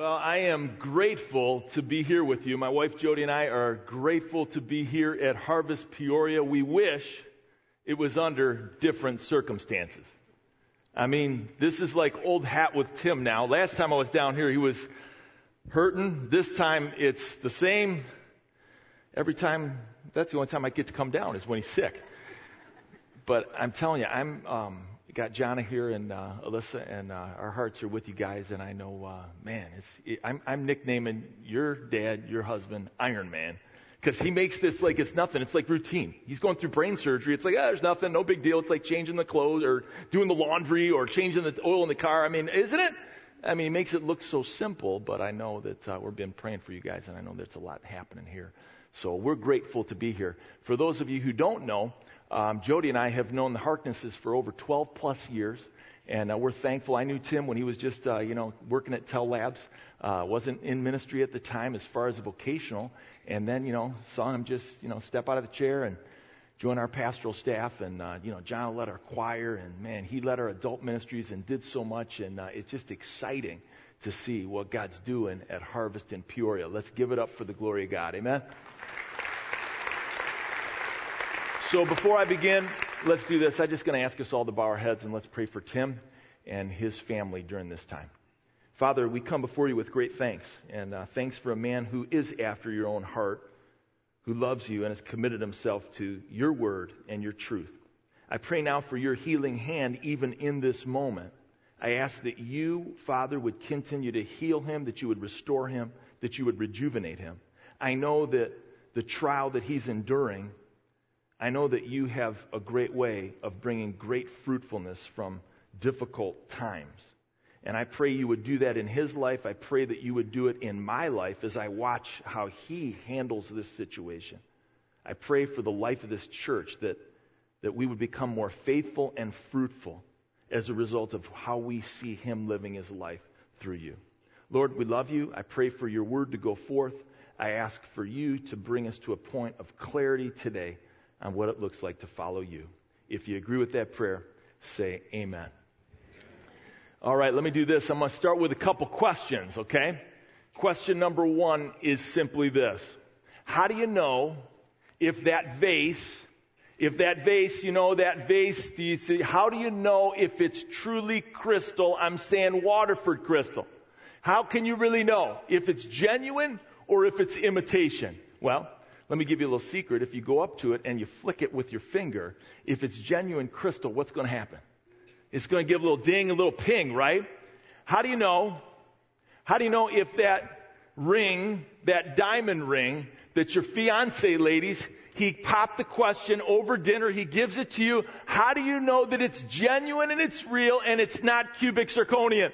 Well, I am grateful to be here with you. My wife Jody and I are grateful to be here at Harvest Peoria. We wish it was under different circumstances. I mean, this is like old hat with Tim now. Last time I was down here, he was hurting. This time it's the same. Every time, that's the only time I get to come down is when he's sick. But I'm telling you, I'm, um, got Jana here and uh, Alyssa, and uh, our hearts are with you guys. And I know, uh, man, it, I'm, I'm nicknaming your dad, your husband, Iron Man, because he makes this like it's nothing. It's like routine. He's going through brain surgery. It's like, ah, there's nothing, no big deal. It's like changing the clothes or doing the laundry or changing the oil in the car. I mean, isn't it? I mean, he makes it look so simple, but I know that uh, we've been praying for you guys, and I know there's a lot happening here. So we're grateful to be here. For those of you who don't know, um, Jody and I have known the Harknesses for over 12 plus years, and uh, we're thankful. I knew Tim when he was just, uh, you know, working at Tellabs. Uh, wasn't in ministry at the time as far as vocational, and then, you know, saw him just, you know, step out of the chair and join our pastoral staff. And, uh, you know, John led our choir, and man, he led our adult ministries and did so much, and uh, it's just exciting to see what God's doing at Harvest in Peoria. Let's give it up for the glory of God. Amen. So before I begin, let's do this. I'm just going to ask us all to bow our heads and let's pray for Tim and his family during this time. Father, we come before you with great thanks, and uh, thanks for a man who is after your own heart, who loves you and has committed himself to your word and your truth. I pray now for your healing hand even in this moment. I ask that you, Father, would continue to heal him, that you would restore him, that you would rejuvenate him. I know that the trial that he's enduring I know that you have a great way of bringing great fruitfulness from difficult times. And I pray you would do that in his life. I pray that you would do it in my life as I watch how he handles this situation. I pray for the life of this church that, that we would become more faithful and fruitful as a result of how we see him living his life through you. Lord, we love you. I pray for your word to go forth. I ask for you to bring us to a point of clarity today on what it looks like to follow you. If you agree with that prayer, say amen. All right, let me do this. I'm going to start with a couple questions, okay? Question number one is simply this. How do you know if that vase, if that vase, you know, that vase, do you see, how do you know if it's truly crystal? I'm saying Waterford crystal. How can you really know if it's genuine or if it's imitation? Well, let me give you a little secret. If you go up to it and you flick it with your finger, if it's genuine crystal, what's going to happen? It's going to give a little ding, a little ping, right? How do you know? How do you know if that ring, that diamond ring that your fiance, ladies, he popped the question over dinner, he gives it to you. How do you know that it's genuine and it's real and it's not cubic zirconium?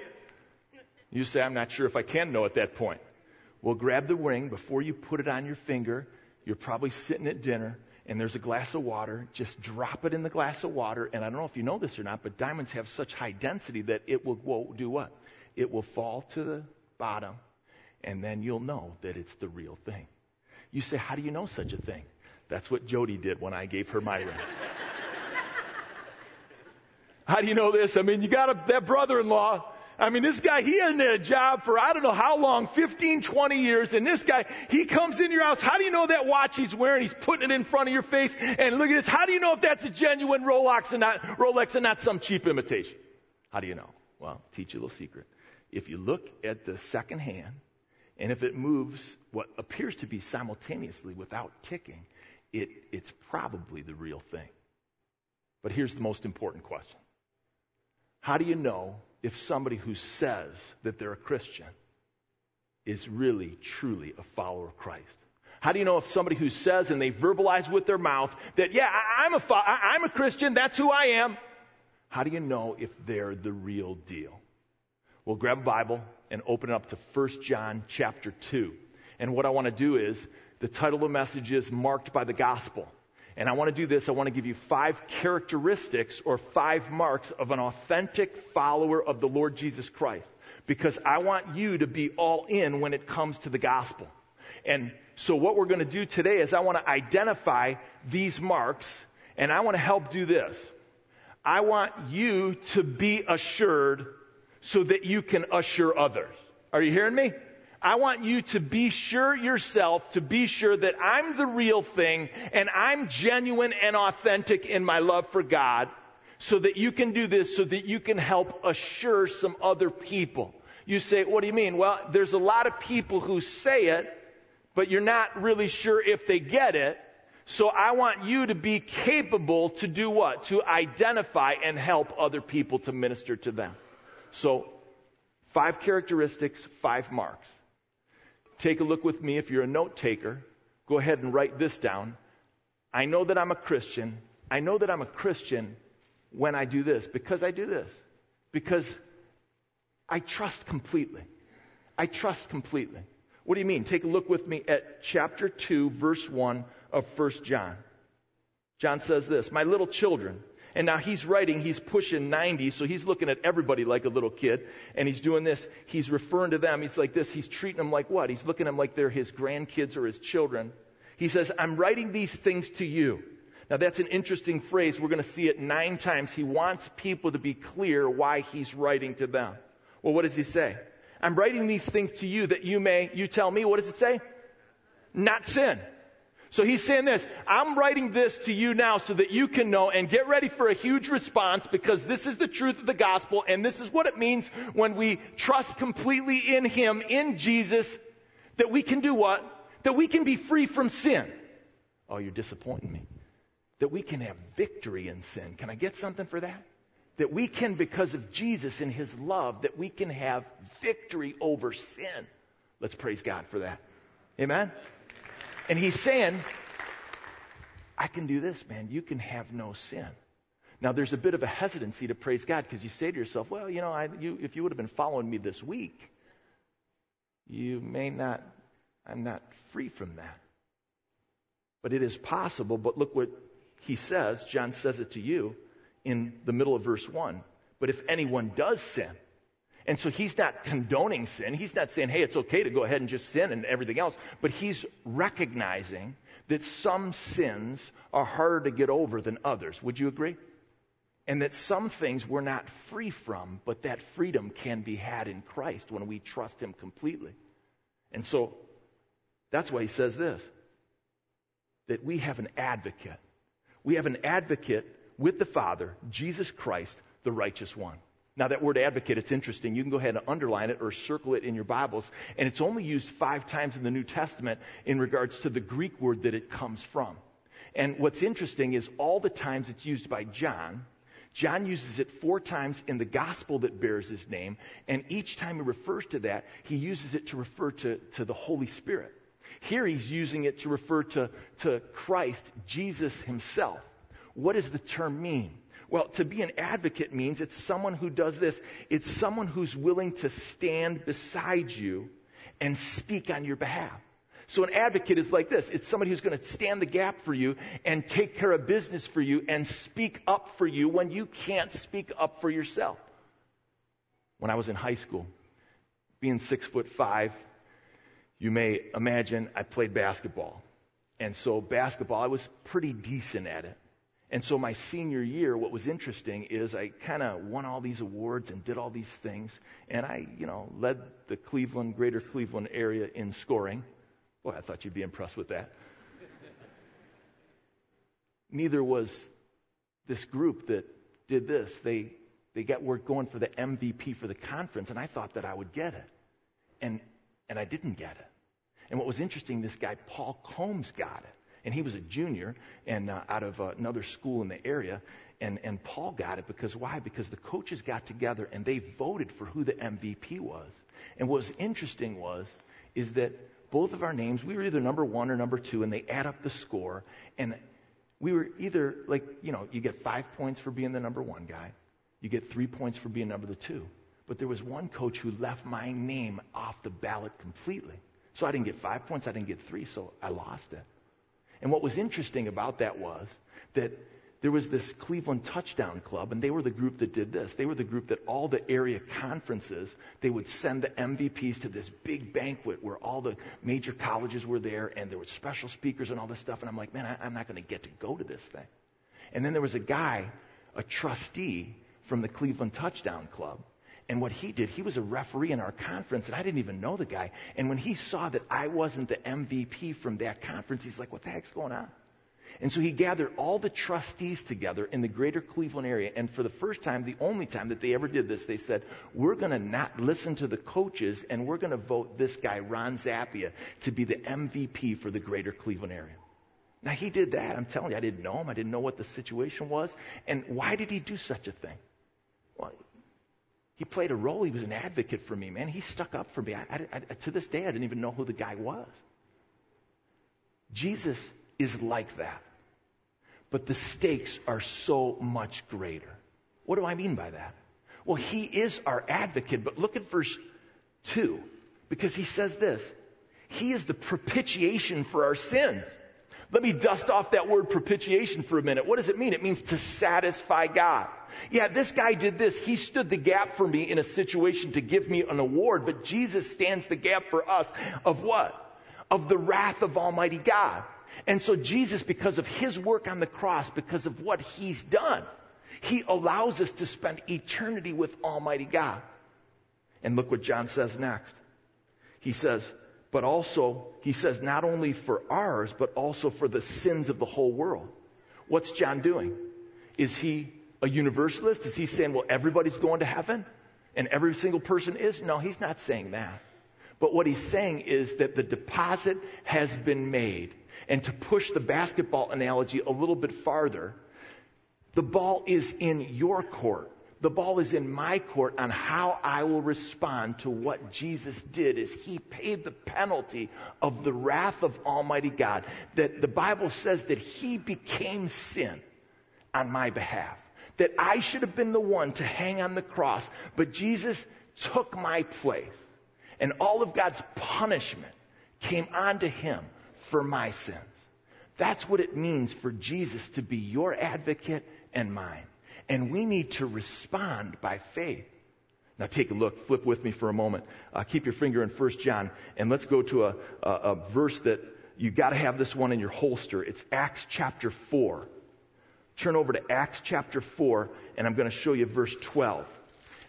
You say, I'm not sure if I can know at that point. Well, grab the ring before you put it on your finger you're probably sitting at dinner and there's a glass of water. Just drop it in the glass of water. And I don't know if you know this or not, but diamonds have such high density that it will, will do what? It will fall to the bottom and then you'll know that it's the real thing. You say, how do you know such a thing? That's what Jody did when I gave her my ring. how do you know this? I mean, you got a, that brother-in-law I mean, this guy, he hasn't had a job for I don't know how long, 15, 20 years, and this guy, he comes into your house. How do you know that watch he's wearing? He's putting it in front of your face. And look at this. How do you know if that's a genuine Rolex and not, Rolex and not some cheap imitation? How do you know? Well, I'll teach you a little secret. If you look at the second hand, and if it moves what appears to be simultaneously without ticking, it, it's probably the real thing. But here's the most important question. How do you know if somebody who says that they're a Christian is really, truly a follower of Christ? How do you know if somebody who says and they verbalize with their mouth that, yeah, I, am a, I'm a Christian, that's who I am? How do you know if they're the real deal? Well, grab a Bible and open it up to 1 John chapter 2. And what I want to do is, the title of the message is Marked by the Gospel. And I want to do this. I want to give you five characteristics or five marks of an authentic follower of the Lord Jesus Christ. Because I want you to be all in when it comes to the gospel. And so what we're going to do today is I want to identify these marks and I want to help do this. I want you to be assured so that you can assure others. Are you hearing me? I want you to be sure yourself, to be sure that I'm the real thing and I'm genuine and authentic in my love for God so that you can do this, so that you can help assure some other people. You say, what do you mean? Well, there's a lot of people who say it, but you're not really sure if they get it. So I want you to be capable to do what? To identify and help other people to minister to them. So, five characteristics, five marks. Take a look with me if you're a note taker. Go ahead and write this down. I know that I'm a Christian. I know that I'm a Christian when I do this, because I do this. Because I trust completely. I trust completely. What do you mean? Take a look with me at chapter 2, verse 1 of 1 John. John says this, My little children, and now he's writing, he's pushing 90, so he's looking at everybody like a little kid, and he's doing this. He's referring to them. He's like this. He's treating them like what? He's looking at them like they're his grandkids or his children. He says, I'm writing these things to you. Now that's an interesting phrase. We're going to see it nine times. He wants people to be clear why he's writing to them. Well, what does he say? I'm writing these things to you that you may, you tell me, what does it say? Not sin. So he's saying this, I'm writing this to you now so that you can know and get ready for a huge response because this is the truth of the gospel and this is what it means when we trust completely in him, in Jesus, that we can do what? That we can be free from sin. Oh, you're disappointing me. That we can have victory in sin. Can I get something for that? That we can, because of Jesus and his love, that we can have victory over sin. Let's praise God for that. Amen? And he's saying, I can do this, man. You can have no sin. Now, there's a bit of a hesitancy to praise God because you say to yourself, well, you know, I, you, if you would have been following me this week, you may not, I'm not free from that. But it is possible. But look what he says. John says it to you in the middle of verse 1. But if anyone does sin, and so he's not condoning sin. He's not saying, hey, it's okay to go ahead and just sin and everything else. But he's recognizing that some sins are harder to get over than others. Would you agree? And that some things we're not free from, but that freedom can be had in Christ when we trust him completely. And so that's why he says this that we have an advocate. We have an advocate with the Father, Jesus Christ, the righteous one. Now, that word advocate, it's interesting. You can go ahead and underline it or circle it in your Bibles. And it's only used five times in the New Testament in regards to the Greek word that it comes from. And what's interesting is all the times it's used by John, John uses it four times in the gospel that bears his name. And each time he refers to that, he uses it to refer to, to the Holy Spirit. Here he's using it to refer to, to Christ, Jesus himself. What does the term mean? Well, to be an advocate means it's someone who does this. It's someone who's willing to stand beside you and speak on your behalf. So an advocate is like this. It's somebody who's going to stand the gap for you and take care of business for you and speak up for you when you can't speak up for yourself. When I was in high school, being six foot five, you may imagine I played basketball. And so basketball, I was pretty decent at it. And so my senior year, what was interesting is I kind of won all these awards and did all these things. And I, you know, led the Cleveland, greater Cleveland area in scoring. Boy, I thought you'd be impressed with that. Neither was this group that did this. They, they got work going for the MVP for the conference, and I thought that I would get it. And, and I didn't get it. And what was interesting, this guy, Paul Combs, got it and he was a junior and uh, out of uh, another school in the area. And, and Paul got it because why? Because the coaches got together and they voted for who the MVP was. And what was interesting was, is that both of our names, we were either number one or number two, and they add up the score. And we were either like, you know, you get five points for being the number one guy, you get three points for being number the two. But there was one coach who left my name off the ballot completely. So I didn't get five points, I didn't get three, so I lost it. And what was interesting about that was that there was this Cleveland Touchdown Club, and they were the group that did this. They were the group that all the area conferences, they would send the MVPs to this big banquet where all the major colleges were there, and there were special speakers and all this stuff. And I'm like, man, I, I'm not going to get to go to this thing. And then there was a guy, a trustee from the Cleveland Touchdown Club, And what he did, he was a referee in our conference, and I didn't even know the guy. And when he saw that I wasn't the MVP from that conference, he's like, what the heck's going on? And so he gathered all the trustees together in the greater Cleveland area. And for the first time, the only time that they ever did this, they said, we're going to not listen to the coaches and we're going to vote this guy, Ron Zappia, to be the MVP for the greater Cleveland area. Now he did that. I'm telling you, I didn't know him. I didn't know what the situation was. And why did he do such a thing? Well, he played a role. He was an advocate for me, man. He stuck up for me. I, I, I, to this day, I didn't even know who the guy was. Jesus is like that. But the stakes are so much greater. What do I mean by that? Well, he is our advocate, but look at verse 2, because he says this He is the propitiation for our sins. Let me dust off that word propitiation for a minute. What does it mean? It means to satisfy God. Yeah, this guy did this. He stood the gap for me in a situation to give me an award, but Jesus stands the gap for us of what? Of the wrath of Almighty God. And so Jesus, because of his work on the cross, because of what he's done, he allows us to spend eternity with Almighty God. And look what John says next. He says, but also, he says, not only for ours, but also for the sins of the whole world. What's John doing? Is he a universalist? Is he saying, well, everybody's going to heaven? And every single person is? No, he's not saying that. But what he's saying is that the deposit has been made. And to push the basketball analogy a little bit farther, the ball is in your court. The ball is in my court on how I will respond to what Jesus did as he paid the penalty of the wrath of Almighty God. That the Bible says that he became sin on my behalf. That I should have been the one to hang on the cross, but Jesus took my place. And all of God's punishment came onto him for my sins. That's what it means for Jesus to be your advocate and mine. And we need to respond by faith. Now take a look, flip with me for a moment. Uh, keep your finger in 1 John, and let's go to a, a, a verse that you got to have this one in your holster. It's Acts chapter 4. Turn over to Acts chapter 4, and I'm going to show you verse 12.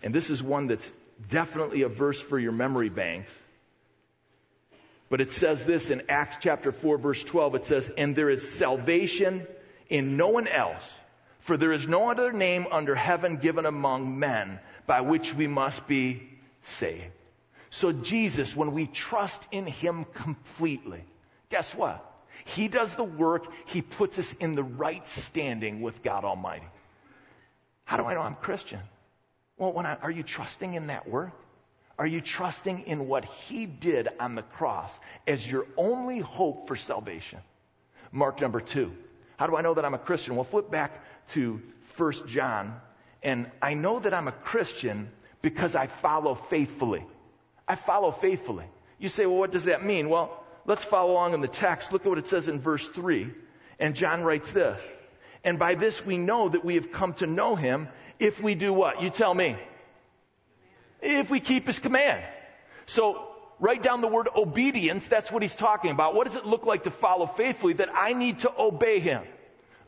And this is one that's definitely a verse for your memory banks. But it says this in Acts chapter 4 verse 12. It says, and there is salvation in no one else, for there is no other name under heaven given among men by which we must be saved. So Jesus, when we trust in Him completely, guess what? He does the work. He puts us in the right standing with God Almighty. How do I know I'm Christian? Well, when I, are you trusting in that work? Are you trusting in what he did on the cross as your only hope for salvation? Mark number two. How do I know that I'm a Christian? Well, flip back to 1 John. And I know that I'm a Christian because I follow faithfully. I follow faithfully. You say, well, what does that mean? Well, let's follow along in the text. Look at what it says in verse 3. And John writes this. And by this we know that we have come to know him if we do what? You tell me. If we keep his commands. So write down the word obedience. That's what he's talking about. What does it look like to follow faithfully? That I need to obey him.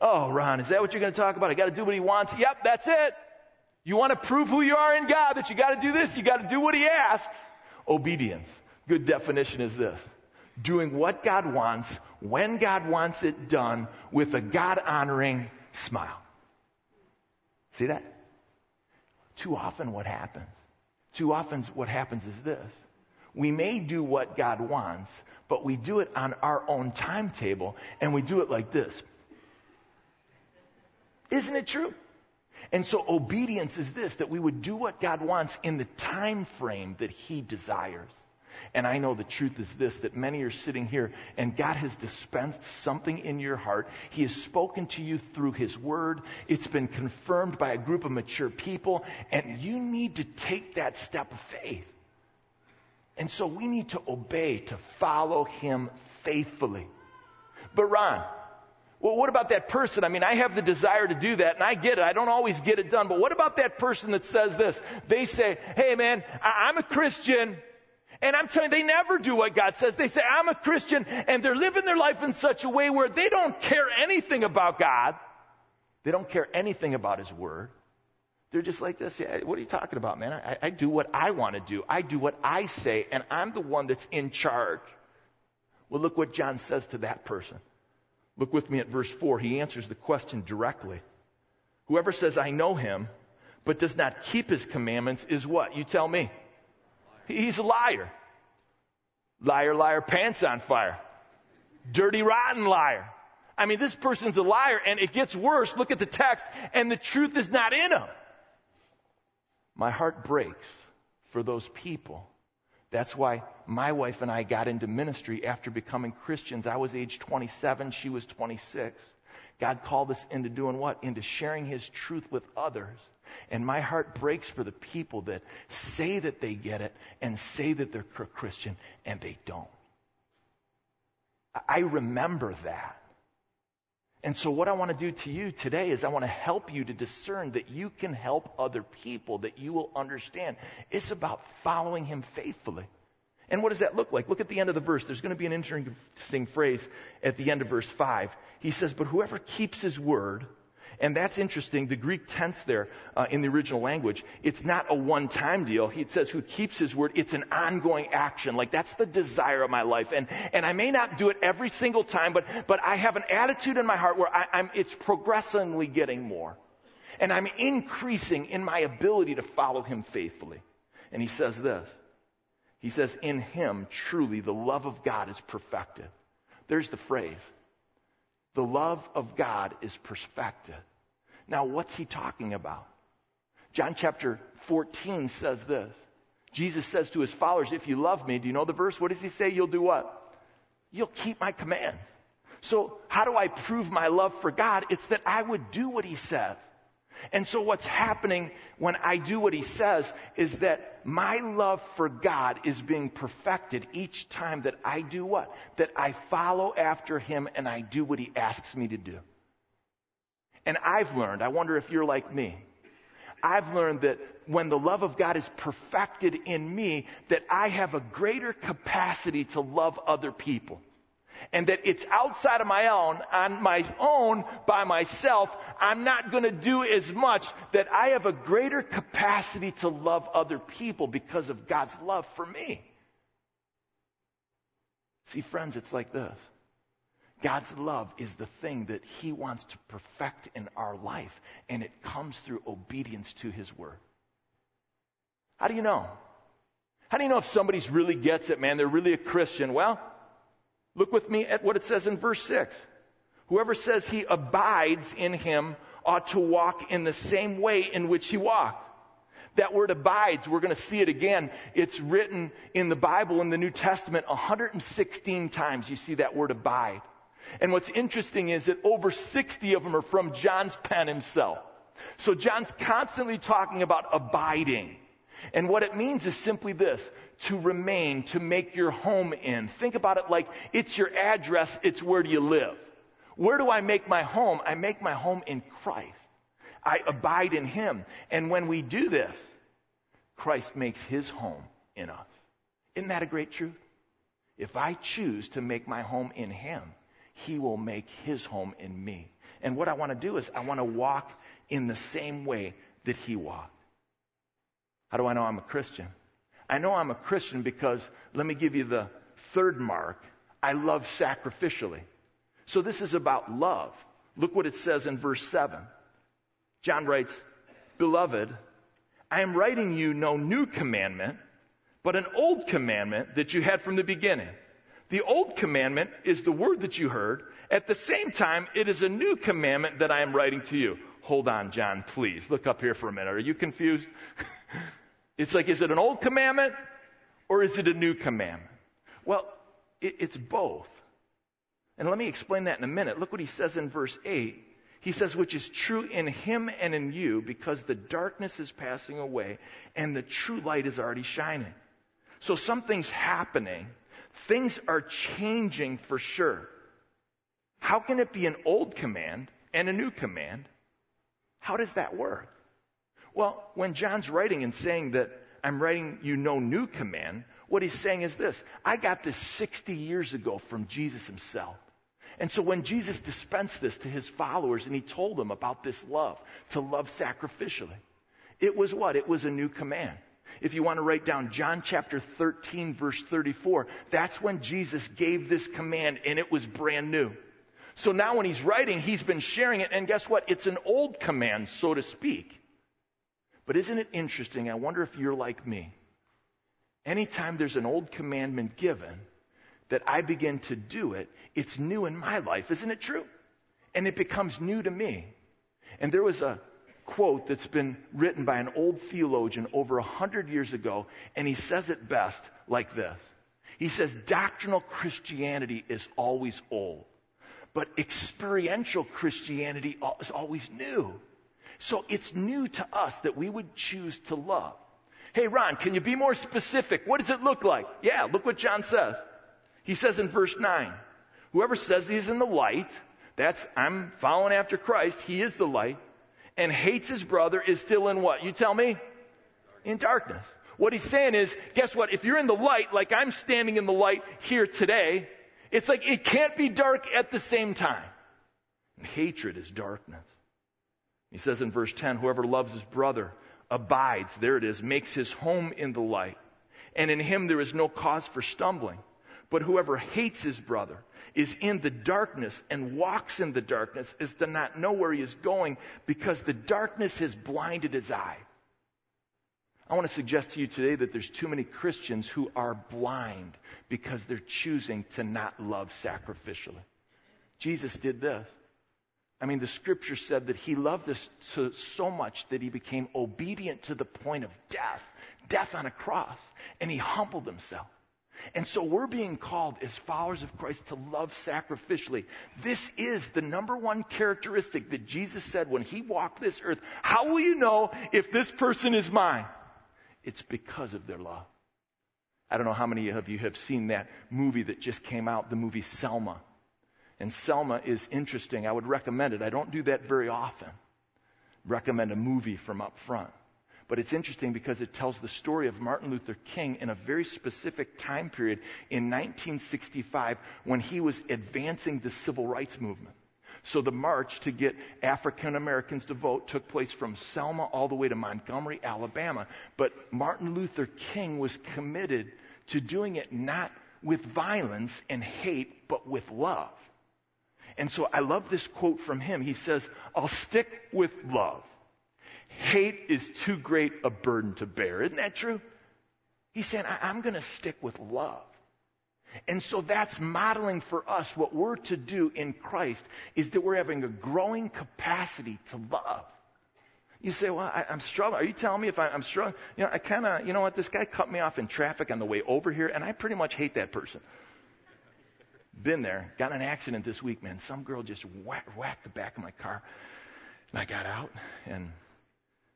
Oh, Ron, is that what you're going to talk about? I got to do what he wants. Yep, that's it. You want to prove who you are in God, that you got to do this, you got to do what he asks. Obedience. Good definition is this. Doing what God wants, when God wants it done, with a God honoring smile. See that? Too often what happens? Too often what happens is this. We may do what God wants, but we do it on our own timetable and we do it like this. Isn't it true? And so obedience is this, that we would do what God wants in the time frame that he desires. And I know the truth is this that many are sitting here and God has dispensed something in your heart. He has spoken to you through His Word. It's been confirmed by a group of mature people, and you need to take that step of faith. And so we need to obey, to follow Him faithfully. But Ron, well, what about that person? I mean, I have the desire to do that, and I get it. I don't always get it done. But what about that person that says this? They say, hey man, I- I'm a Christian. And I'm telling you, they never do what God says. They say, I'm a Christian, and they're living their life in such a way where they don't care anything about God. They don't care anything about His Word. They're just like this. Yeah, what are you talking about, man? I, I do what I want to do. I do what I say, and I'm the one that's in charge. Well, look what John says to that person. Look with me at verse 4. He answers the question directly. Whoever says, I know him, but does not keep his commandments is what? You tell me. He's a liar. Liar, liar, pants on fire. Dirty, rotten liar. I mean, this person's a liar, and it gets worse. Look at the text, and the truth is not in him. My heart breaks for those people. That's why my wife and I got into ministry after becoming Christians. I was age 27, she was 26. God called us into doing what? Into sharing His truth with others. And my heart breaks for the people that say that they get it and say that they're Christian and they don't. I remember that. And so what I want to do to you today is I want to help you to discern that you can help other people, that you will understand. It's about following him faithfully. And what does that look like? Look at the end of the verse. There's going to be an interesting phrase at the end of verse 5. He says, But whoever keeps his word, and that's interesting. The Greek tense there uh, in the original language, it's not a one-time deal. He says, "Who keeps his word?" It's an ongoing action. Like that's the desire of my life, and and I may not do it every single time, but but I have an attitude in my heart where I, I'm it's progressively getting more, and I'm increasing in my ability to follow Him faithfully. And he says this. He says, "In Him, truly, the love of God is perfected." There's the phrase. The love of God is perfected. Now, what's he talking about? John chapter 14 says this. Jesus says to his followers, If you love me, do you know the verse? What does he say? You'll do what? You'll keep my commands. So, how do I prove my love for God? It's that I would do what he says. And so what's happening when I do what he says is that my love for God is being perfected each time that I do what? That I follow after him and I do what he asks me to do. And I've learned, I wonder if you're like me. I've learned that when the love of God is perfected in me, that I have a greater capacity to love other people. And that it's outside of my own, on my own, by myself, I'm not going to do as much, that I have a greater capacity to love other people because of God's love for me. See, friends, it's like this. God's love is the thing that He wants to perfect in our life, and it comes through obedience to His Word. How do you know? How do you know if somebody's really gets it, man? They're really a Christian. Well, look with me at what it says in verse 6. Whoever says he abides in Him ought to walk in the same way in which He walked. That word abides, we're going to see it again. It's written in the Bible in the New Testament 116 times. You see that word abide. And what's interesting is that over 60 of them are from John's pen himself. So John's constantly talking about abiding. And what it means is simply this to remain, to make your home in. Think about it like it's your address, it's where do you live. Where do I make my home? I make my home in Christ. I abide in Him. And when we do this, Christ makes His home in us. Isn't that a great truth? If I choose to make my home in Him, he will make his home in me. And what I want to do is I want to walk in the same way that he walked. How do I know I'm a Christian? I know I'm a Christian because let me give you the third mark. I love sacrificially. So this is about love. Look what it says in verse 7. John writes, Beloved, I am writing you no new commandment, but an old commandment that you had from the beginning. The old commandment is the word that you heard. At the same time, it is a new commandment that I am writing to you. Hold on, John, please. Look up here for a minute. Are you confused? it's like, is it an old commandment or is it a new commandment? Well, it, it's both. And let me explain that in a minute. Look what he says in verse 8. He says, which is true in him and in you, because the darkness is passing away and the true light is already shining. So something's happening Things are changing for sure. How can it be an old command and a new command? How does that work? Well, when John's writing and saying that I'm writing you no new command, what he's saying is this I got this 60 years ago from Jesus himself. And so when Jesus dispensed this to his followers and he told them about this love, to love sacrificially, It was what? It was a new command. If you want to write down John chapter 13 verse 34, that's when Jesus gave this command and it was brand new. So now when he's writing, he's been sharing it and guess what? It's an old command, so to speak. But isn't it interesting? I wonder if you're like me. Anytime there's an old commandment given that I begin to do it, it's new in my life. Isn't it true? And it becomes new to me. And there was a quote that's been written by an old theologian over a hundred years ago, and he says it best like this. He says, doctrinal Christianity is always old, but experiential Christianity is always new. So it's new to us that we would choose to love. Hey, Ron, can you be more specific? What does it look like? Yeah, look what John says. He says in verse 9, whoever says he's in the light, that's, I'm following after Christ, he is the light, and hates his brother is still in what? You tell me? In darkness. What he's saying is, guess what? If you're in the light, like I'm standing in the light here today, it's like it can't be dark at the same time. And hatred is darkness. He says in verse 10, whoever loves his brother abides, there it is, makes his home in the light. And in him there is no cause for stumbling. But whoever hates his brother is in the darkness and walks in the darkness is to not know where he is going because the darkness has blinded his eye. I want to suggest to you today that there's too many Christians who are blind because they're choosing to not love sacrificially. Jesus did this. I mean, the scripture said that he loved us so, so much that he became obedient to the point of death, death on a cross, and he humbled himself. And so we're being called as followers of Christ to love sacrificially. This is the number one characteristic that Jesus said when he walked this earth. How will you know if this person is mine? It's because of their love. I don't know how many of you have seen that movie that just came out, the movie Selma. And Selma is interesting. I would recommend it. I don't do that very often. Recommend a movie from up front. But it's interesting because it tells the story of Martin Luther King in a very specific time period in 1965 when he was advancing the civil rights movement. So the march to get African Americans to vote took place from Selma all the way to Montgomery, Alabama. But Martin Luther King was committed to doing it not with violence and hate, but with love. And so I love this quote from him. He says, I'll stick with love. Hate is too great a burden to bear. Isn't that true? He's saying, I'm going to stick with love. And so that's modeling for us what we're to do in Christ is that we're having a growing capacity to love. You say, well, I, am struggling. Are you telling me if I, I'm struggling? You know, I kind of, you know what, this guy cut me off in traffic on the way over here, and I pretty much hate that person. Been there, got an accident this week, man. Some girl just whacked, whacked the back of my car. And I got out, and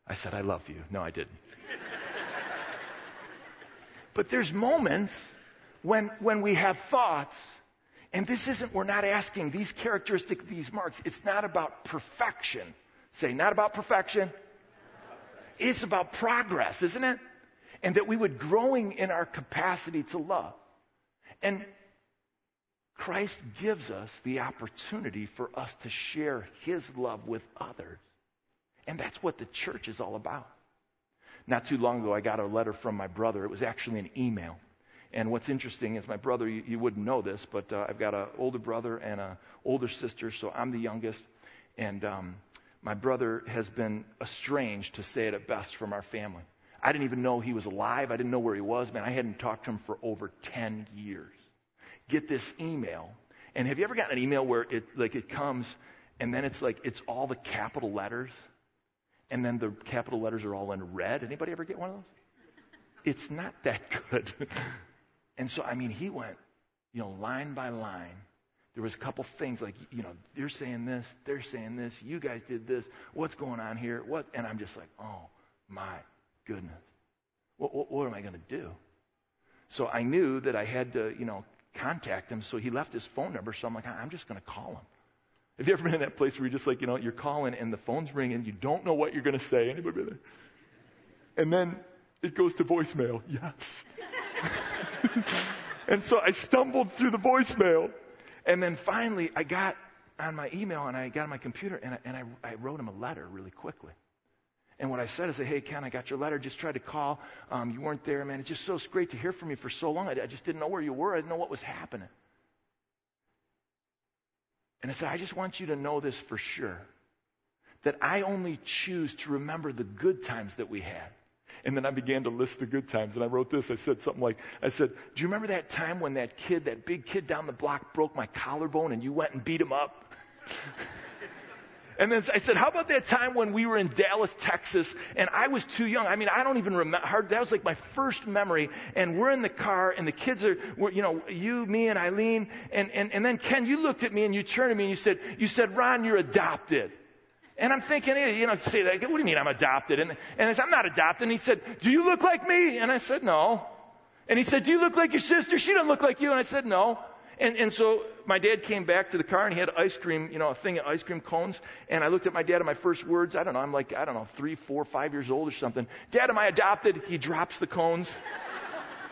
I said, I love you. No, I didn't. but there's moments when, when we have thoughts, and this isn't, we're not asking these characteristics, these marks. It's not about perfection. Say, not about perfection. It's about progress, isn't it? And that we would growing in our capacity to love. And Christ gives us the opportunity for us to share his love with others. And that's what the church is all about. Not too long ago, I got a letter from my brother. It was actually an email. And what's interesting is my brother, you, you wouldn't know this, but uh, I've got an older brother and an older sister, so I'm the youngest. And um, my brother has been estranged, to say it at best, from our family. I didn't even know he was alive. I didn't know where he was, man. I hadn't talked to him for over 10 years. Get this email. And have you ever gotten an email where it, like, it comes and then it's like, it's all the capital letters? And then the capital letters are all in red. Anybody ever get one of those? It's not that good. and so, I mean, he went, you know, line by line. There was a couple things like, you know, they're saying this, they're saying this, you guys did this, what's going on here? What? And I'm just like, oh my goodness. What, what, what am I going to do? So I knew that I had to, you know, contact him. So he left his phone number. So I'm like, I'm just going to call him. Have you ever been in that place where you're just like, you know, you're calling and the phone's ringing, you don't know what you're going to say? Anybody been there? And then it goes to voicemail. Yes. and so I stumbled through the voicemail. And then finally I got on my email and I got on my computer and I, and I, I wrote him a letter really quickly. And what I said is, hey, Ken, I got your letter. Just tried to call. Um, you weren't there, man. It's just so great to hear from you for so long. I, I just didn't know where you were. I didn't know what was happening. And I said, I just want you to know this for sure that I only choose to remember the good times that we had. And then I began to list the good times. And I wrote this. I said something like, I said, Do you remember that time when that kid, that big kid down the block, broke my collarbone and you went and beat him up? And then I said, how about that time when we were in Dallas, Texas, and I was too young? I mean, I don't even remember. That was like my first memory. And we're in the car, and the kids are, you know, you, me, and Eileen. And, and, and then Ken, you looked at me and you turned to me and you said, you said, Ron, you're adopted. And I'm thinking, hey, you know, say that. What do you mean I'm adopted? And, and I said, I'm not adopted. And he said, do you look like me? And I said, no. And he said, do you look like your sister? She doesn't look like you. And I said, no. And, and so my dad came back to the car and he had ice cream, you know, a thing of ice cream cones. And I looked at my dad and my first words, I don't know, I'm like, I don't know, three, four, five years old or something. Dad, am I adopted? He drops the cones.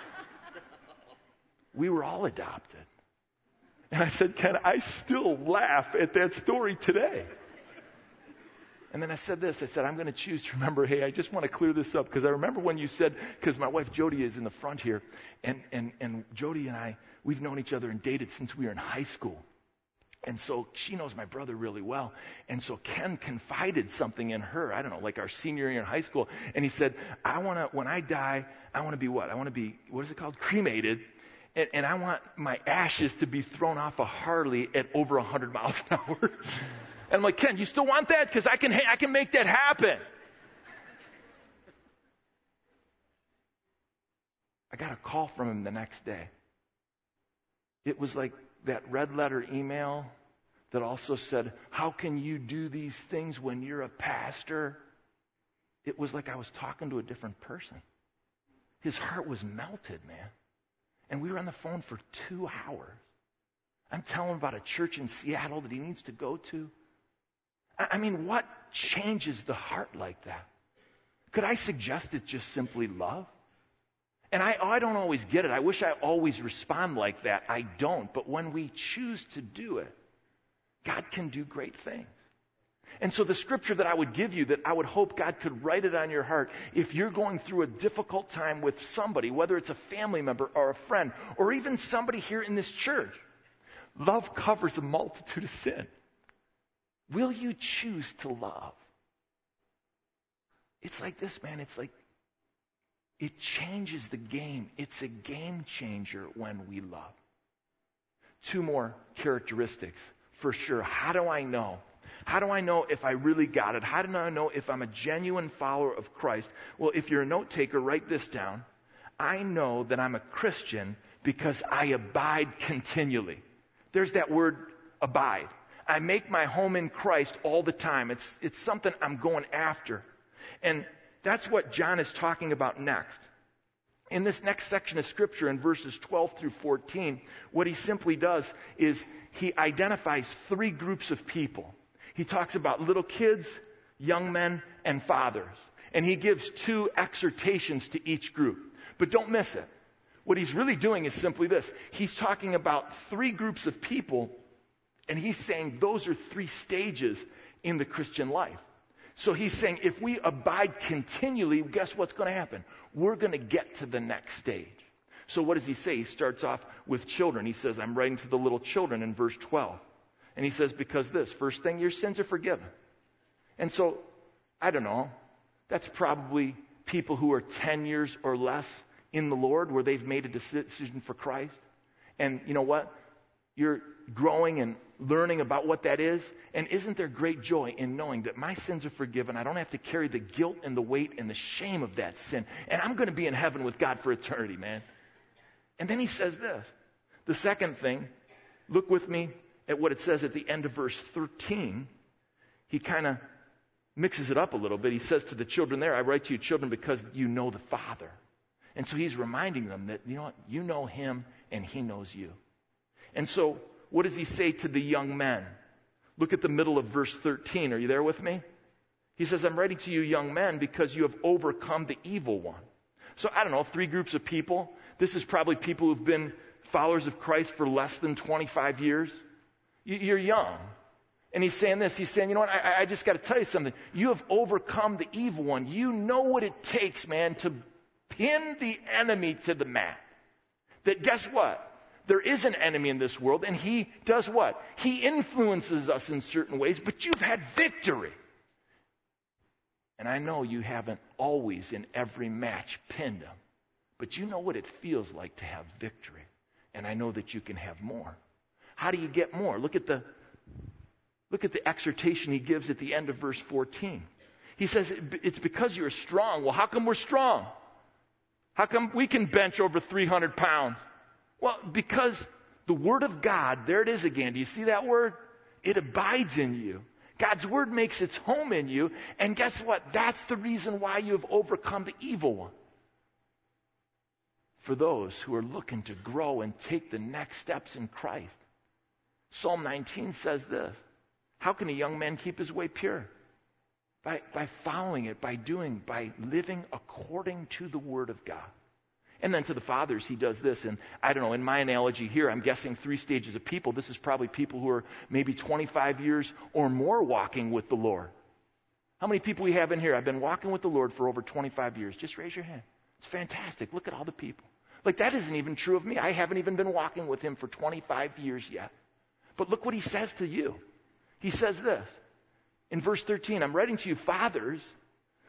we were all adopted. And I said, Ken, I still laugh at that story today. And then I said this I said, I'm going to choose to remember, hey, I just want to clear this up because I remember when you said, because my wife Jody is in the front here, and, and, and Jody and I, we've known each other and dated since we were in high school. And so she knows my brother really well. And so Ken confided something in her, I don't know, like our senior year in high school. And he said, I want to, when I die, I want to be what? I want to be, what is it called? Cremated. And, and I want my ashes to be thrown off a Harley at over 100 miles an hour. And I'm like, Ken, you still want that? Because I can, I can make that happen. I got a call from him the next day. It was like that red letter email that also said, How can you do these things when you're a pastor? It was like I was talking to a different person. His heart was melted, man. And we were on the phone for two hours. I'm telling him about a church in Seattle that he needs to go to. I mean, what changes the heart like that? Could I suggest it's just simply love? And I, oh, I don't always get it. I wish I always respond like that. I don't. But when we choose to do it, God can do great things. And so the scripture that I would give you that I would hope God could write it on your heart if you're going through a difficult time with somebody, whether it's a family member or a friend or even somebody here in this church, love covers a multitude of sin. Will you choose to love? It's like this, man. It's like it changes the game. It's a game changer when we love. Two more characteristics for sure. How do I know? How do I know if I really got it? How do I know if I'm a genuine follower of Christ? Well, if you're a note taker, write this down. I know that I'm a Christian because I abide continually. There's that word abide. I make my home in Christ all the time. It's, it's something I'm going after. And that's what John is talking about next. In this next section of scripture in verses 12 through 14, what he simply does is he identifies three groups of people. He talks about little kids, young men, and fathers. And he gives two exhortations to each group. But don't miss it. What he's really doing is simply this. He's talking about three groups of people and he's saying those are three stages in the Christian life. So he's saying if we abide continually, guess what's going to happen? We're going to get to the next stage. So what does he say? He starts off with children. He says, I'm writing to the little children in verse 12. And he says, because this, first thing, your sins are forgiven. And so, I don't know, that's probably people who are 10 years or less in the Lord where they've made a decision for Christ. And you know what? You're growing and learning about what that is? And isn't there great joy in knowing that my sins are forgiven? I don't have to carry the guilt and the weight and the shame of that sin. And I'm going to be in heaven with God for eternity, man. And then he says this. The second thing, look with me at what it says at the end of verse 13. He kind of mixes it up a little bit. He says to the children there, I write to you, children, because you know the Father. And so he's reminding them that, you know what? You know him and he knows you. And so what does he say to the young men? Look at the middle of verse 13. Are you there with me? He says, I'm writing to you, young men, because you have overcome the evil one. So I don't know, three groups of people. This is probably people who've been followers of Christ for less than 25 years. You're young. And he's saying this. He's saying, you know what? I, I just got to tell you something. You have overcome the evil one. You know what it takes, man, to pin the enemy to the mat. That guess what? There is an enemy in this world, and he does what? He influences us in certain ways, but you've had victory. And I know you haven't always in every match pinned him, but you know what it feels like to have victory. And I know that you can have more. How do you get more? Look at the look at the exhortation he gives at the end of verse 14. He says it's because you're strong. Well, how come we're strong? How come we can bench over 300 pounds? Well, because the Word of God, there it is again. Do you see that word? It abides in you. God's Word makes its home in you. And guess what? That's the reason why you have overcome the evil one. For those who are looking to grow and take the next steps in Christ. Psalm 19 says this How can a young man keep his way pure? By, by following it, by doing, by living according to the Word of God. And then to the fathers, he does this. And I don't know, in my analogy here, I'm guessing three stages of people. This is probably people who are maybe 25 years or more walking with the Lord. How many people we have in here? I've been walking with the Lord for over 25 years. Just raise your hand. It's fantastic. Look at all the people. Like, that isn't even true of me. I haven't even been walking with him for 25 years yet. But look what he says to you. He says this in verse 13 I'm writing to you, fathers,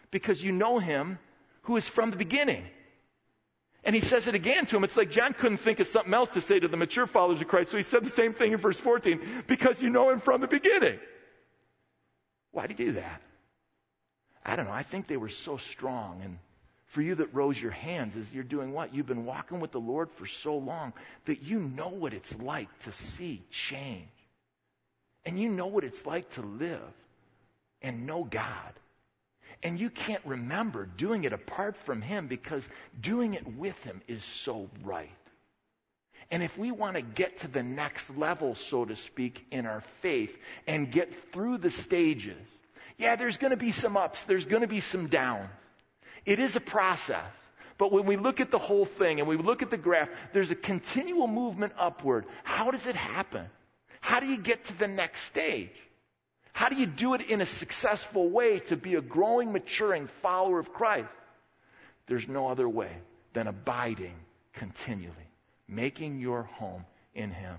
because you know him who is from the beginning. And he says it again to him. It's like John couldn't think of something else to say to the mature followers of Christ, so he said the same thing in verse 14 because you know him from the beginning. Why did he do that? I don't know. I think they were so strong. And for you that rose your hands, is you're doing what? You've been walking with the Lord for so long that you know what it's like to see change. And you know what it's like to live and know God. And you can't remember doing it apart from Him because doing it with Him is so right. And if we want to get to the next level, so to speak, in our faith and get through the stages, yeah, there's going to be some ups, there's going to be some downs. It is a process. But when we look at the whole thing and we look at the graph, there's a continual movement upward. How does it happen? How do you get to the next stage? How do you do it in a successful way to be a growing, maturing follower of Christ? There's no other way than abiding continually, making your home in Him.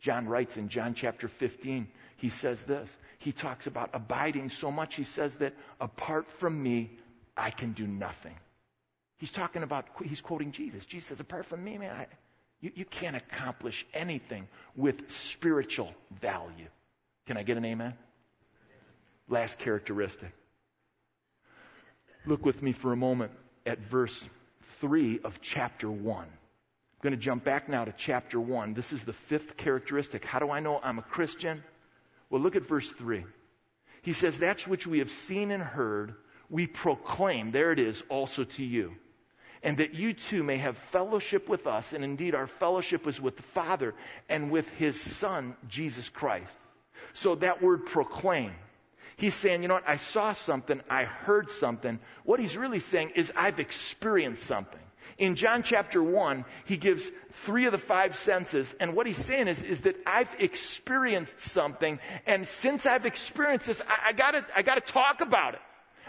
John writes in John chapter 15, he says this. He talks about abiding so much, he says that apart from me, I can do nothing. He's talking about, he's quoting Jesus. Jesus says, apart from me, man, I, you, you can't accomplish anything with spiritual value. Can I get an amen? Last characteristic. Look with me for a moment at verse 3 of chapter 1. I'm going to jump back now to chapter 1. This is the fifth characteristic. How do I know I'm a Christian? Well, look at verse 3. He says, That's which we have seen and heard, we proclaim, there it is, also to you. And that you too may have fellowship with us, and indeed our fellowship is with the Father and with His Son, Jesus Christ. So that word proclaim, he's saying, you know what, I saw something, I heard something. What he's really saying is, I've experienced something. In John chapter 1, he gives three of the five senses, and what he's saying is, is that I've experienced something, and since I've experienced this, I, I gotta, I gotta talk about it.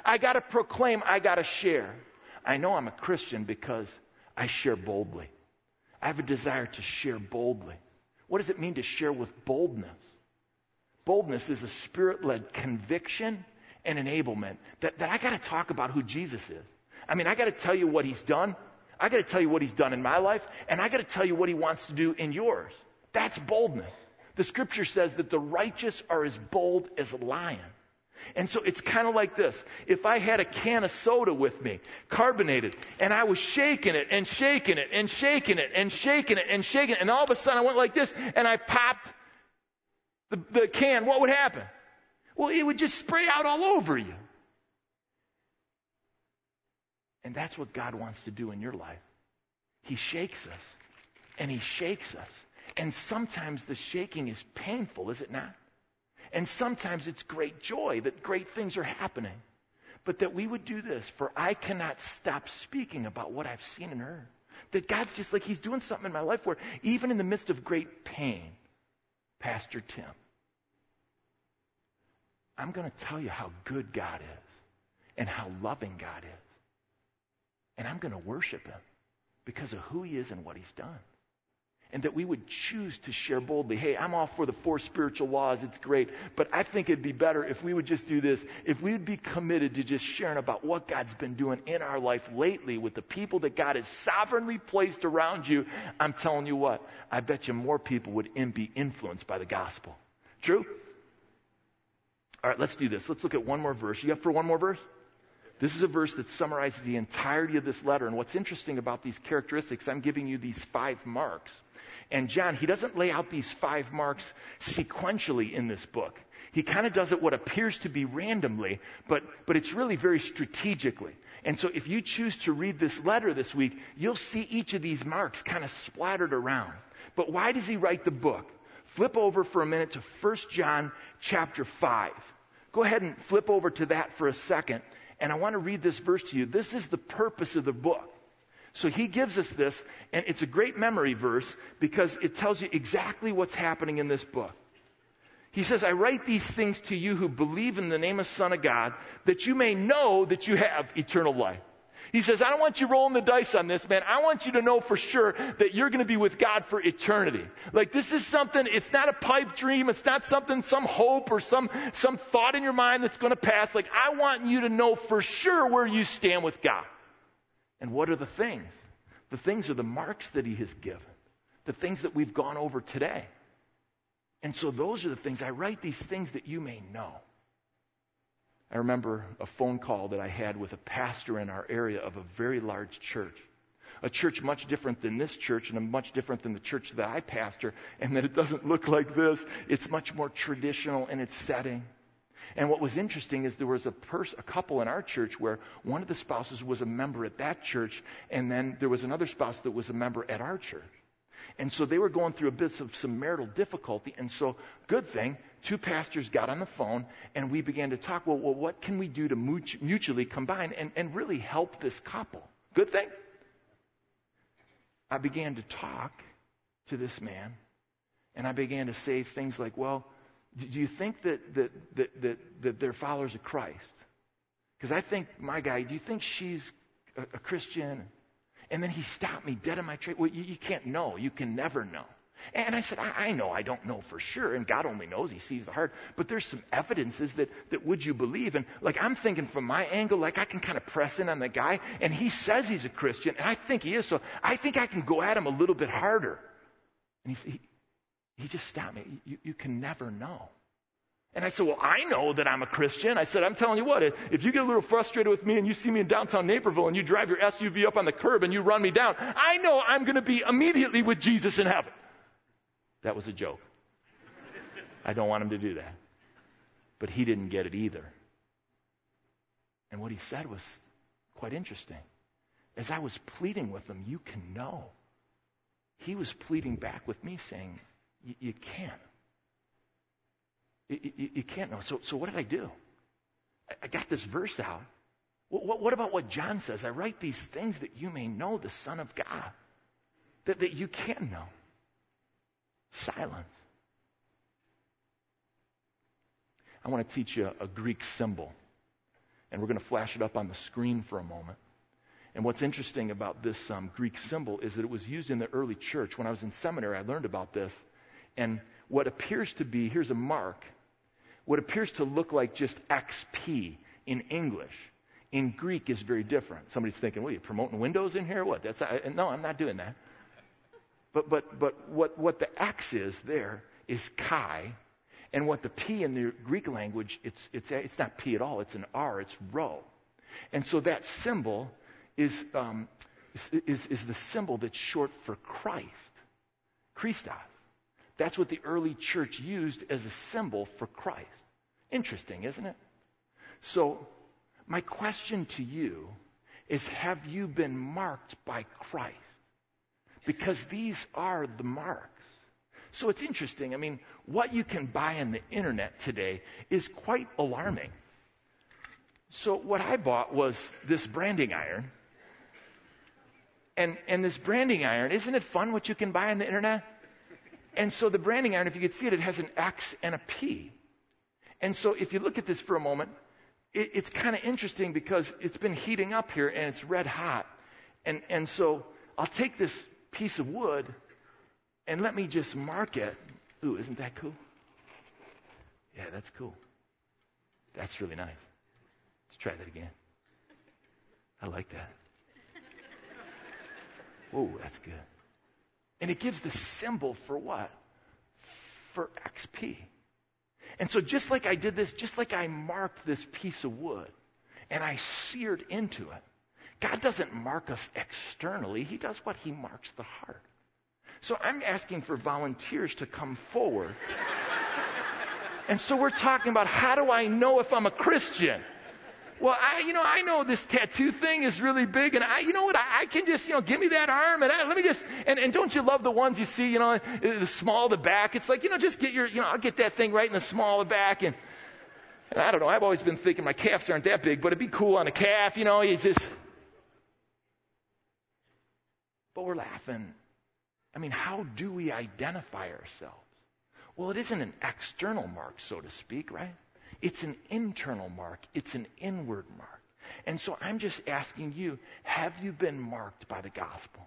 I gotta proclaim, I gotta share. I know I'm a Christian because I share boldly. I have a desire to share boldly. What does it mean to share with boldness? Boldness is a spirit led conviction and enablement that, that I got to talk about who Jesus is. I mean, I got to tell you what he's done. I got to tell you what he's done in my life, and I got to tell you what he wants to do in yours. That's boldness. The scripture says that the righteous are as bold as a lion. And so it's kind of like this. If I had a can of soda with me, carbonated, and I was shaking it and shaking it and shaking it and shaking it and shaking it, and all of a sudden I went like this and I popped the, the can, what would happen? Well, it would just spray out all over you. And that's what God wants to do in your life. He shakes us, and He shakes us. And sometimes the shaking is painful, is it not? And sometimes it's great joy that great things are happening. But that we would do this, for I cannot stop speaking about what I've seen and heard. That God's just like He's doing something in my life where even in the midst of great pain, Pastor Tim. I'm going to tell you how good God is and how loving God is. And I'm going to worship him because of who he is and what he's done. And that we would choose to share boldly. Hey, I'm all for the four spiritual laws. It's great. But I think it'd be better if we would just do this. If we would be committed to just sharing about what God's been doing in our life lately with the people that God has sovereignly placed around you. I'm telling you what, I bet you more people would be influenced by the gospel. True? All right, let's do this. Let's look at one more verse. You up for one more verse? This is a verse that summarizes the entirety of this letter. And what's interesting about these characteristics, I'm giving you these five marks. And John, he doesn't lay out these five marks sequentially in this book. He kind of does it what appears to be randomly, but, but it's really very strategically. And so if you choose to read this letter this week, you'll see each of these marks kind of splattered around. But why does he write the book? Flip over for a minute to 1 John chapter 5. Go ahead and flip over to that for a second. And I want to read this verse to you. This is the purpose of the book. So he gives us this, and it's a great memory verse because it tells you exactly what's happening in this book. He says, I write these things to you who believe in the name of Son of God, that you may know that you have eternal life. He says, I don't want you rolling the dice on this, man. I want you to know for sure that you're going to be with God for eternity. Like this is something, it's not a pipe dream. It's not something, some hope or some, some thought in your mind that's going to pass. Like I want you to know for sure where you stand with God. And what are the things? The things are the marks that he has given, the things that we've gone over today. And so those are the things. I write these things that you may know. I remember a phone call that I had with a pastor in our area of a very large church. A church much different than this church and much different than the church that I pastor, and that it doesn't look like this. It's much more traditional in its setting. And what was interesting is there was a, pers- a couple in our church where one of the spouses was a member at that church, and then there was another spouse that was a member at our church. And so they were going through a bit of some marital difficulty. And so, good thing, two pastors got on the phone and we began to talk. Well, well what can we do to mutually combine and, and really help this couple? Good thing. I began to talk to this man and I began to say things like, well, do you think that, that, that, that, that they're followers of Christ? Because I think, my guy, do you think she's a, a Christian? And then he stopped me dead in my tracks. Well, you, you, can't know. You can never know. And I said, I, I, know I don't know for sure, and God only knows, He sees the heart. But there's some evidences that, that would you believe? And like I'm thinking from my angle, like I can kind of press in on the guy, and he says he's a Christian, and I think he is, so I think I can go at him a little bit harder. And he, he, he just stopped me. You, you can never know. And I said, well, I know that I'm a Christian. I said, I'm telling you what, if you get a little frustrated with me and you see me in downtown Naperville and you drive your SUV up on the curb and you run me down, I know I'm going to be immediately with Jesus in heaven. That was a joke. I don't want him to do that. But he didn't get it either. And what he said was quite interesting. As I was pleading with him, you can know. He was pleading back with me saying, you can't. You, you, can't know. So, so what did I do? I, I got this verse out. What, what, what, about what John says? I write these things that you may know the Son of God, that, that you can know. Silence. I want to teach you a Greek symbol, and we're going to flash it up on the screen for a moment. And what's interesting about this um, Greek symbol is that it was used in the early church. When I was in seminary, I learned about this. And what appears to be, here's a mark, what appears to look like just XP in English, in Greek is very different. Somebody's thinking, well, you promoting Windows in here? What? That's I, no, I'm not doing that. But but but what what the X is there is chi, and what the P in the Greek language, it's it's it's not P at all. It's an R. It's rho, and so that symbol is um, is, is is the symbol that's short for Christ, Christos. That's what the early church used as a symbol for Christ. Interesting, isn't it? So, my question to you is have you been marked by Christ? Because these are the marks. So it's interesting. I mean, what you can buy on the internet today is quite alarming. So what I bought was this branding iron. And, and this branding iron, isn't it fun what you can buy on the internet? And so the branding iron, if you could see it, it has an X and a P. And so if you look at this for a moment, it, it's kind of interesting because it's been heating up here and it's red hot. And, and so I'll take this piece of wood and let me just mark it. Ooh, isn't that cool? Yeah, that's cool. That's really nice. Let's try that again. I like that. Whoa, that's good. And it gives the symbol for what? For XP. And so just like I did this, just like I marked this piece of wood and I seared into it, God doesn't mark us externally. He does what? He marks the heart. So I'm asking for volunteers to come forward. and so we're talking about how do I know if I'm a Christian? Well, I, you know, I know this tattoo thing is really big, and I, you know what? I, I can just, you know, give me that arm, and I, let me just, and, and don't you love the ones you see, you know, the small, the back? It's like, you know, just get your, you know, I'll get that thing right in the small, the back, and, and I don't know. I've always been thinking my calves aren't that big, but it'd be cool on a calf, you know. You just, but we're laughing. I mean, how do we identify ourselves? Well, it isn't an external mark, so to speak, right? It's an internal mark, it's an inward mark. And so I'm just asking you have you been marked by the gospel?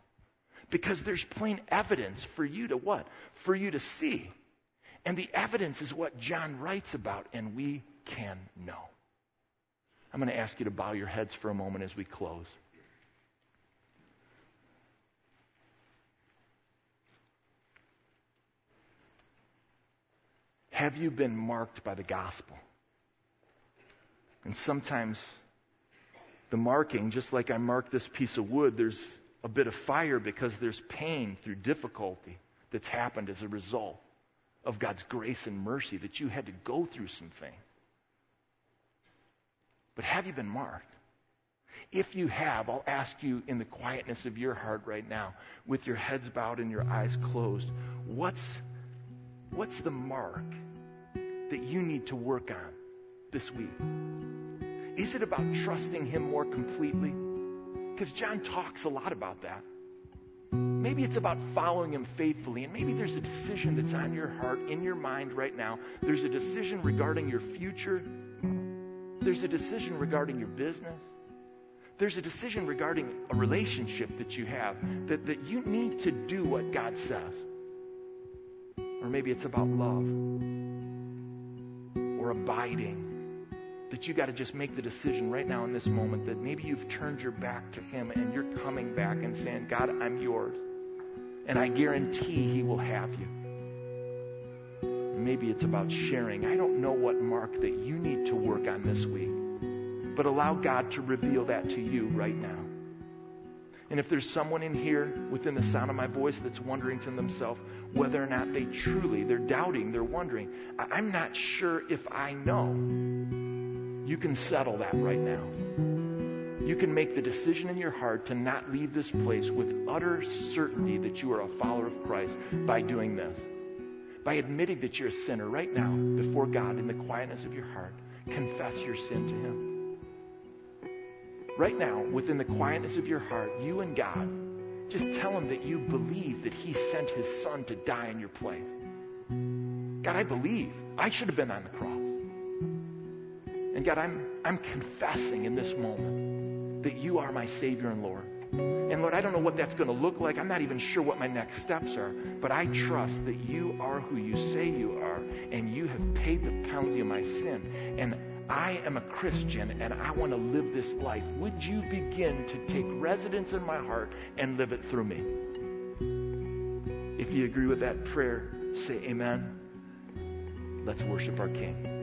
Because there's plain evidence for you to what? For you to see. And the evidence is what John writes about, and we can know. I'm going to ask you to bow your heads for a moment as we close. Have you been marked by the gospel? And sometimes the marking, just like I mark this piece of wood, there's a bit of fire because there's pain through difficulty that's happened as a result of God's grace and mercy that you had to go through some things. But have you been marked? If you have, I'll ask you in the quietness of your heart right now, with your heads bowed and your eyes closed, what's, what's the mark that you need to work on this week? Is it about trusting Him more completely? Because John talks a lot about that. Maybe it's about following Him faithfully, and maybe there's a decision that's on your heart, in your mind right now. There's a decision regarding your future, there's a decision regarding your business. There's a decision regarding a relationship that you have that, that you need to do what God says. Or maybe it's about love abiding that you got to just make the decision right now in this moment that maybe you've turned your back to Him and you're coming back and saying, God, I'm yours. And I guarantee He will have you. Maybe it's about sharing. I don't know what mark that you need to work on this week, but allow God to reveal that to you right now. And if there's someone in here within the sound of my voice that's wondering to themselves whether or not they truly, they're doubting, they're wondering, I'm not sure if I know you can settle that right now. You can make the decision in your heart to not leave this place with utter certainty that you are a follower of Christ by doing this. By admitting that you're a sinner right now before God in the quietness of your heart, confess your sin to Him. Right now, within the quietness of your heart, you and God, just tell Him that you believe that He sent His Son to die in your place. God, I believe. I should have been on the cross. And God, I'm, I'm confessing in this moment that you are my Savior and Lord. And Lord, I don't know what that's going to look like. I'm not even sure what my next steps are. But I trust that you are who you say you are, and you have paid the penalty of my sin. And I am a Christian, and I want to live this life. Would you begin to take residence in my heart and live it through me? If you agree with that prayer, say amen. Let's worship our King.